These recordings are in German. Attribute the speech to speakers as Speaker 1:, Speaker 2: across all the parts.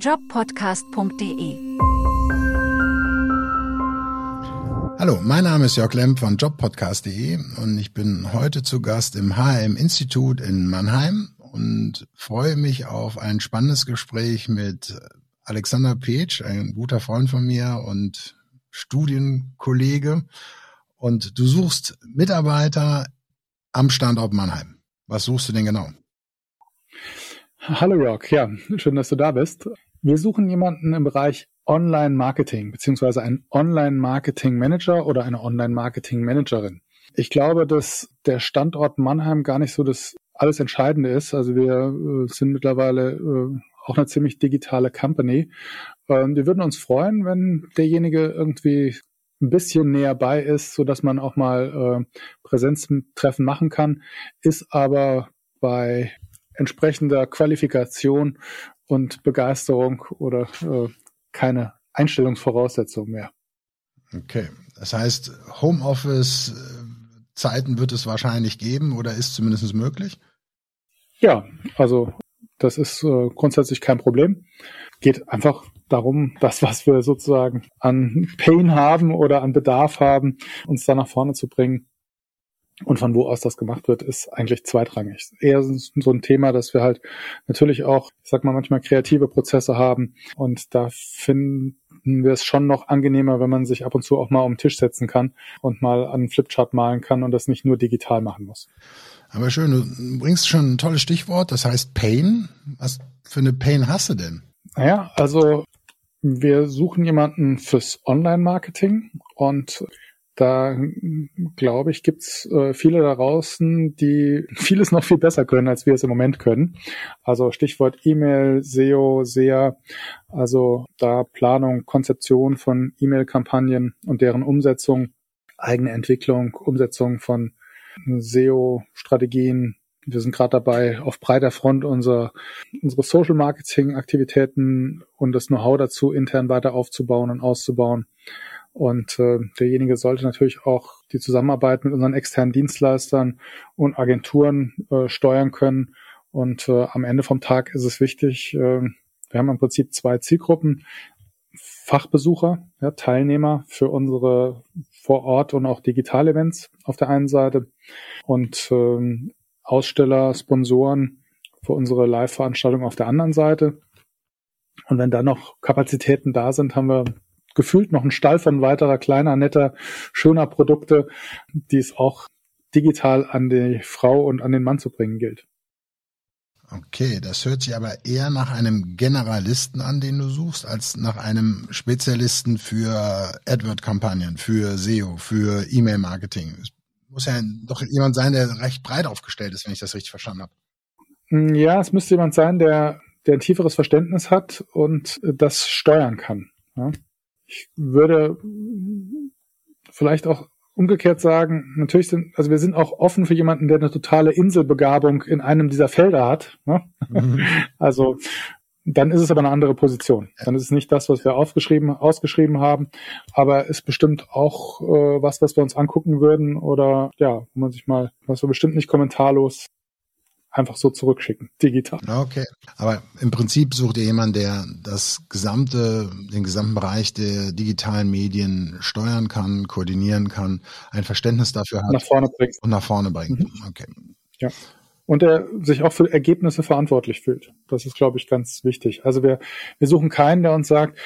Speaker 1: jobpodcast.de.
Speaker 2: Hallo, mein Name ist Jörg Lemp von jobpodcast.de und ich bin heute zu Gast im HM Institut in Mannheim und freue mich auf ein spannendes Gespräch mit Alexander Petsch, ein guter Freund von mir und Studienkollege. Und du suchst Mitarbeiter am Standort Mannheim. Was suchst du denn genau?
Speaker 3: Hallo Jörg, ja, schön, dass du da bist. Wir suchen jemanden im Bereich Online-Marketing, beziehungsweise einen Online-Marketing-Manager oder eine Online-Marketing-Managerin. Ich glaube, dass der Standort Mannheim gar nicht so das alles Entscheidende ist. Also wir äh, sind mittlerweile äh, auch eine ziemlich digitale Company. Ähm, wir würden uns freuen, wenn derjenige irgendwie ein bisschen näher bei ist, so dass man auch mal äh, Präsenztreffen machen kann, ist aber bei entsprechender Qualifikation und Begeisterung oder äh, keine Einstellungsvoraussetzung mehr.
Speaker 2: Okay, das heißt, Homeoffice-Zeiten wird es wahrscheinlich geben oder ist zumindest möglich?
Speaker 3: Ja, also das ist äh, grundsätzlich kein Problem. Geht einfach darum, das, was wir sozusagen an Pain haben oder an Bedarf haben, uns da nach vorne zu bringen. Und von wo aus das gemacht wird, ist eigentlich zweitrangig. Eher so ein Thema, dass wir halt natürlich auch, ich sag mal, manchmal kreative Prozesse haben. Und da finden wir es schon noch angenehmer, wenn man sich ab und zu auch mal um den Tisch setzen kann und mal an einen Flipchart malen kann und das nicht nur digital machen muss.
Speaker 2: Aber schön, du bringst schon ein tolles Stichwort, das heißt Pain. Was für eine Pain hast du denn?
Speaker 3: Naja, also wir suchen jemanden fürs Online-Marketing und da glaube ich, gibt's äh, viele da draußen, die vieles noch viel besser können, als wir es im Moment können. Also Stichwort E-Mail, SEO, SEA, also da Planung, Konzeption von E-Mail-Kampagnen und deren Umsetzung, eigene Entwicklung, Umsetzung von SEO-Strategien. Wir sind gerade dabei, auf breiter Front unser, unsere Social-Marketing-Aktivitäten und das Know-how dazu intern weiter aufzubauen und auszubauen. Und äh, derjenige sollte natürlich auch die Zusammenarbeit mit unseren externen Dienstleistern und Agenturen äh, steuern können. Und äh, am Ende vom Tag ist es wichtig, äh, wir haben im Prinzip zwei Zielgruppen. Fachbesucher, ja, Teilnehmer für unsere vor Ort und auch Digital-Events auf der einen Seite und ähm, Aussteller, Sponsoren für unsere Live-Veranstaltung auf der anderen Seite. Und wenn da noch Kapazitäten da sind, haben wir gefühlt noch einen Stall von weiterer kleiner, netter, schöner Produkte, die es auch digital an die Frau und an den Mann zu bringen gilt.
Speaker 2: Okay, das hört sich aber eher nach einem Generalisten an, den du suchst, als nach einem Spezialisten für AdWord-Kampagnen, für SEO, für E-Mail-Marketing. Es muss ja doch jemand sein, der recht breit aufgestellt ist, wenn ich das richtig verstanden habe.
Speaker 3: Hm, ja, es müsste jemand sein, der, der ein tieferes Verständnis hat und das steuern kann. Ja. Ich würde vielleicht auch umgekehrt sagen, natürlich sind, also wir sind auch offen für jemanden, der eine totale Inselbegabung in einem dieser Felder hat. Ne? Mhm. Also dann ist es aber eine andere Position. Dann ist es nicht das, was wir aufgeschrieben, ausgeschrieben haben, aber ist bestimmt auch äh, was, was wir uns angucken würden oder ja, wo man sich mal, was wir bestimmt nicht kommentarlos einfach so zurückschicken, digital.
Speaker 2: Okay, aber im Prinzip sucht ihr jemanden, der das gesamte, den gesamten Bereich der digitalen Medien steuern kann, koordinieren kann, ein Verständnis dafür hat.
Speaker 3: Nach vorne bringt.
Speaker 2: Und nach vorne bringt. Mhm. Okay.
Speaker 3: Ja. Und der sich auch für Ergebnisse verantwortlich fühlt. Das ist, glaube ich, ganz wichtig. Also wir, wir suchen keinen, der uns sagt,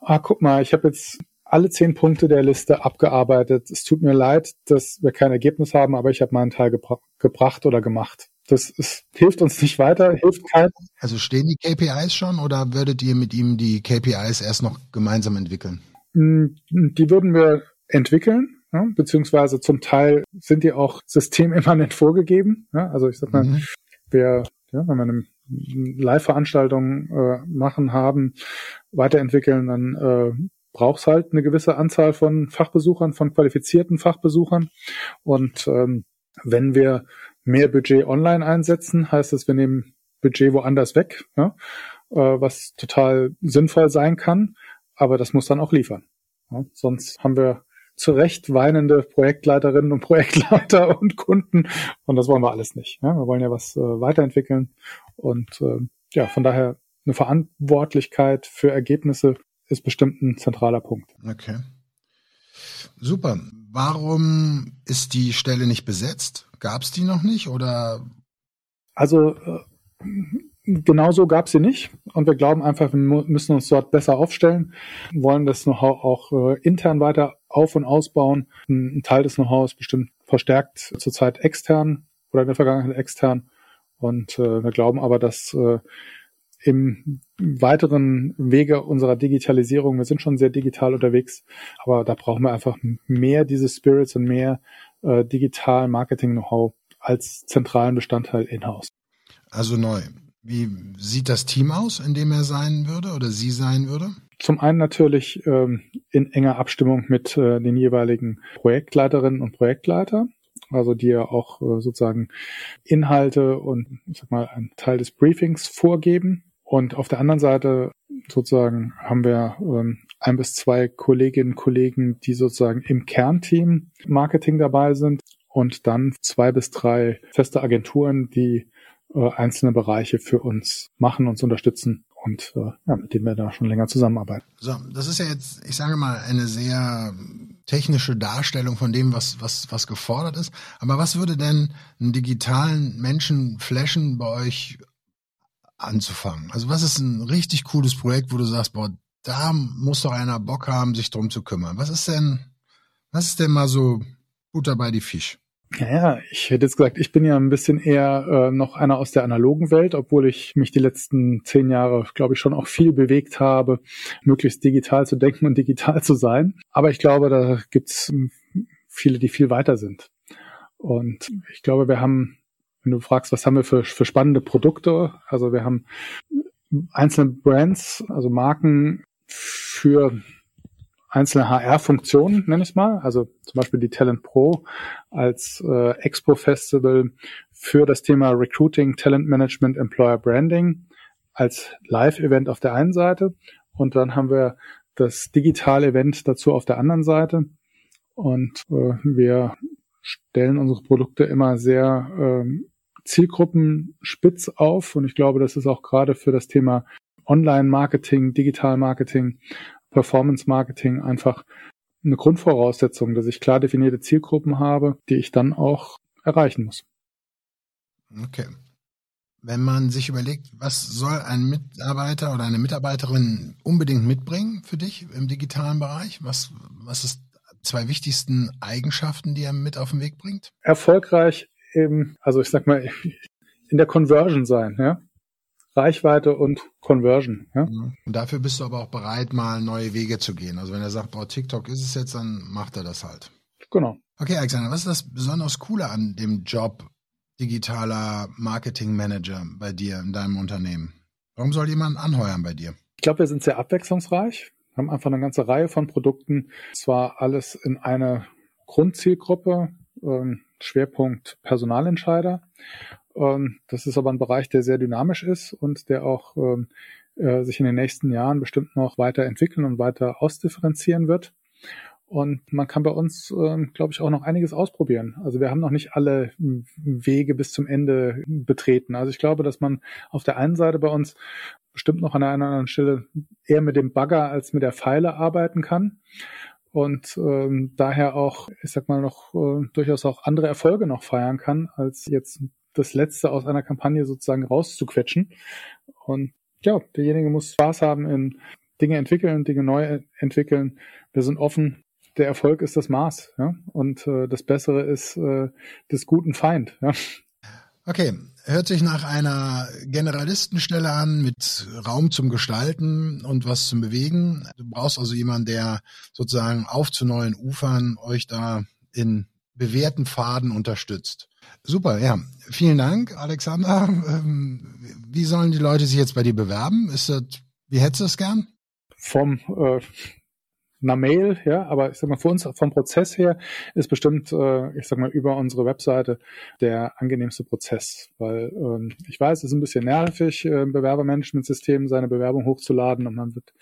Speaker 3: ah, guck mal, ich habe jetzt alle zehn Punkte der Liste abgearbeitet. Es tut mir leid, dass wir kein Ergebnis haben, aber ich habe meinen Teil gebra gebracht oder gemacht. Das ist, hilft uns nicht weiter, hilft keinem.
Speaker 2: Also stehen die KPIs schon oder würdet ihr mit ihm die KPIs erst noch gemeinsam entwickeln?
Speaker 3: Hm, die würden wir entwickeln, ja, beziehungsweise zum Teil sind die auch systemimmanent vorgegeben. Ja, also ich sag mal, mhm. wir, ja, wenn wir eine Live-Veranstaltung äh, machen, haben, weiterentwickeln, dann äh, braucht es halt eine gewisse Anzahl von Fachbesuchern, von qualifizierten Fachbesuchern. Und ähm, wenn wir mehr Budget online einsetzen, heißt das, wir nehmen Budget woanders weg, ja, äh, was total sinnvoll sein kann, aber das muss dann auch liefern. Ja, sonst haben wir zu Recht weinende Projektleiterinnen und Projektleiter und Kunden und das wollen wir alles nicht. Ja. Wir wollen ja was äh, weiterentwickeln und äh, ja, von daher eine Verantwortlichkeit für Ergebnisse ist bestimmt ein zentraler Punkt.
Speaker 2: Okay. Super. Warum ist die Stelle nicht besetzt? Gab es die noch nicht oder?
Speaker 3: Also äh, genauso gab es sie nicht und wir glauben einfach, wir müssen uns dort besser aufstellen, wollen das Know-how auch äh, intern weiter auf- und ausbauen. Ein, Teil des Know-how ist bestimmt verstärkt zurzeit extern oder in der Vergangenheit extern und äh, wir glauben aber, dass im weiteren Wege unserer Digitalisierung, wir sind schon sehr digital unterwegs, aber da brauchen wir einfach mehr diese Spirits und mehr äh, digital Marketing-Know-how als zentralen Bestandteil in-house.
Speaker 2: Also neu. Wie sieht das Team aus, in dem er sein würde oder sie sein würde?
Speaker 3: Zum einen natürlich ähm, in enger Abstimmung mit äh, den jeweiligen Projektleiterinnen und Projektleiter also die ja auch äh, sozusagen Inhalte und ich sag mal einen Teil des Briefings vorgeben. Und auf der anderen Seite sozusagen haben wir ähm, ein bis zwei Kolleginnen und Kollegen, die sozusagen im Kernteam Marketing dabei sind und dann zwei bis drei feste Agenturen, die äh, einzelne Bereiche für uns machen, uns unterstützen und äh, ja, mit denen wir da schon länger zusammenarbeiten.
Speaker 2: So, das ist ja jetzt, ich sage mal, eine sehr technische Darstellung von dem, was, was, was gefordert ist. Aber was würde denn einen digitalen Menschen flashen bei euch anzufangen? Also was ist ein richtig cooles Projekt, wo du sagst, boah, da muss doch einer Bock haben, sich drum zu kümmern. Was ist denn, was ist denn mal so Butter bei die Fisch?
Speaker 3: Naja, ich hätte jetzt gesagt, ich bin ja ein bisschen eher äh, noch einer aus der analogen Welt, obwohl ich mich die letzten zehn Jahre, glaube ich, schon auch viel bewegt habe, möglichst digital zu denken und digital zu sein. Aber ich glaube, da gibt's viele, die viel weiter sind. Und ich glaube, wir haben, wenn du fragst, was haben wir für, für spannende Produkte? Also wir haben einzelne Brands, also Marken für einzelne HR-Funktionen, nenne ich es mal. Also zum Beispiel die Talent Pro als äh, Expo-Festival für das Thema Recruiting, Talent Management, Employer Branding als Live-Event auf der einen Seite. Und dann haben wir das digitale Event dazu auf der anderen Seite. Und äh, wir stellen unsere Produkte immer sehr äh, zielgruppenspitz auf. Und ich glaube, das ist auch gerade für das Thema Online-Marketing, Digital-Marketing Performance Marketing einfach eine Grundvoraussetzung, dass ich klar definierte Zielgruppen habe, die ich dann auch erreichen muss.
Speaker 2: Okay. Wenn man sich überlegt, was soll ein Mitarbeiter oder eine Mitarbeiterin unbedingt mitbringen für dich im digitalen Bereich? Was, was ist zwei wichtigsten Eigenschaften, die er mit auf den Weg bringt?
Speaker 3: Erfolgreich eben, also ich sag mal, in der Conversion sein, ja. Reichweite und Conversion. Ja?
Speaker 2: Und dafür bist du aber auch bereit, mal neue Wege zu gehen. Also wenn er sagt, boah, TikTok ist es jetzt, dann macht er das halt.
Speaker 3: Genau.
Speaker 2: Okay, Alexander, was ist das besonders Coole an dem Job digitaler Marketing Manager bei dir in deinem Unternehmen? Warum soll jemand anheuern bei dir?
Speaker 3: Ich glaube, wir sind sehr abwechslungsreich, Wir haben einfach eine ganze Reihe von Produkten, zwar alles in eine Grundzielgruppe, ähm, Schwerpunkt Personalentscheider das ist aber ein Bereich, der sehr dynamisch ist und der auch ähm, äh, sich in den nächsten Jahren bestimmt noch weiterentwickeln und weiter ausdifferenzieren wird. Und man kann bei uns, ähm, glaube ich, auch noch einiges ausprobieren. Also wir haben noch nicht alle Wege bis zum Ende betreten. Also ich glaube, dass man auf der einen Seite bei uns bestimmt noch an einer anderen Stelle eher mit dem Bagger als mit der Pfeile arbeiten kann und ähm, daher auch, ich sag mal, noch äh, durchaus auch andere Erfolge noch feiern kann, als jetzt das Letzte aus einer Kampagne sozusagen rauszuquetschen. Und ja, derjenige muss Spaß haben in Dinge entwickeln, Dinge neu entwickeln. Wir sind offen. Der Erfolg ist das Maß, ja. Und äh, das Bessere ist äh, des guten Feind, ja.
Speaker 2: Okay, hört sich nach einer Generalistenstelle an mit Raum zum Gestalten und was zum Bewegen. Du brauchst also jemanden, der sozusagen auf zu neuen Ufern euch da in bewährten Pfaden unterstützt. Super, ja. Vielen Dank, Alexander. Ähm, wie sollen die Leute sich jetzt bei dir bewerben? Ist das, wie hättest du es gern?
Speaker 3: Vom äh, einer Mail, ja, aber ich sag mal, für uns vom Prozess her ist bestimmt, äh, ich sag mal, über unsere Webseite der angenehmste Prozess, weil ähm, ich weiß, es ist ein bisschen nervig, äh, Bewerbermanagementsystem seine Bewerbung hochzuladen und man wird,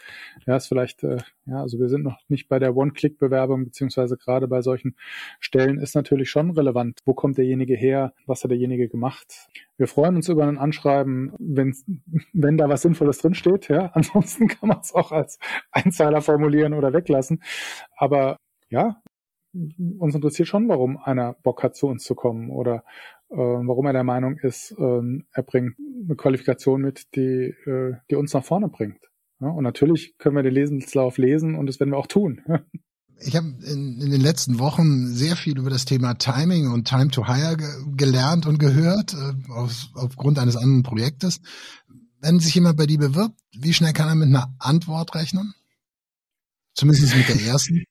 Speaker 3: ja, ist vielleicht, äh, ja, also wir sind noch nicht bei der One-Click-Bewerbung, beziehungsweise gerade bei solchen Stellen ist natürlich schon relevant, wo kommt derjenige her, was hat derjenige gemacht. Wir freuen uns über ein Anschreiben, wenn, wenn da was Sinnvolles drinsteht, ja, ansonsten kann man es auch als Einzeiler formulieren oder weglassen. Aber ja, uns interessiert schon, warum einer Bock hat, zu uns zu kommen oder äh, warum er der Meinung ist, äh, er bringt eine Qualifikation mit, die, äh, die uns nach vorne bringt. Ja, und natürlich können wir den Lebenslauf lesen und das werden wir auch tun.
Speaker 2: Ich habe in, in, den letzten Wochen sehr viel über das Thema Timing und Time to Hire ge gelernt und gehört, äh, auf, aufgrund eines anderen Projektes. Wenn sich jemand bei dir bewirbt, wie schnell kann er mit einer Antwort rechnen? Zumindest mit der ersten.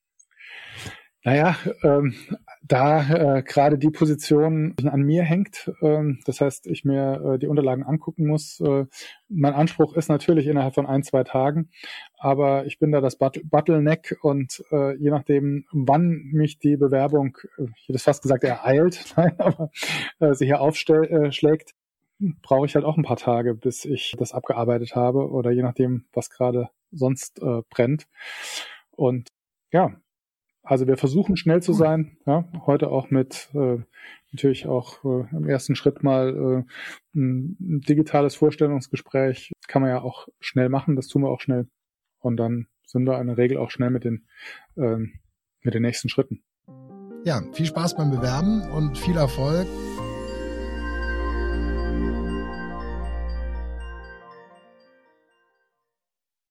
Speaker 3: Naja, ähm, da äh, gerade die Position an mir hängt, ähm, das heißt, ich mir äh, die Unterlagen angucken muss. Äh, mein Anspruch ist natürlich innerhalb von ein, zwei Tagen, aber ich bin da das Bottleneck und äh, je nachdem, wann mich die Bewerbung, ich hätte fast gesagt, ereilt, aber äh, sich hier aufschlägt, äh, brauche ich halt auch ein paar Tage, bis ich das abgearbeitet habe oder je nachdem, was gerade sonst äh, brennt. Und ja, also wir versuchen schnell zu sein, ja, heute auch mit äh, natürlich auch äh, im ersten Schritt mal äh, ein digitales Vorstellungsgespräch kann man ja auch schnell machen, das tun wir auch schnell und dann sind wir in der Regel auch schnell mit den äh, mit den nächsten Schritten.
Speaker 2: Ja, viel Spaß beim Bewerben und viel Erfolg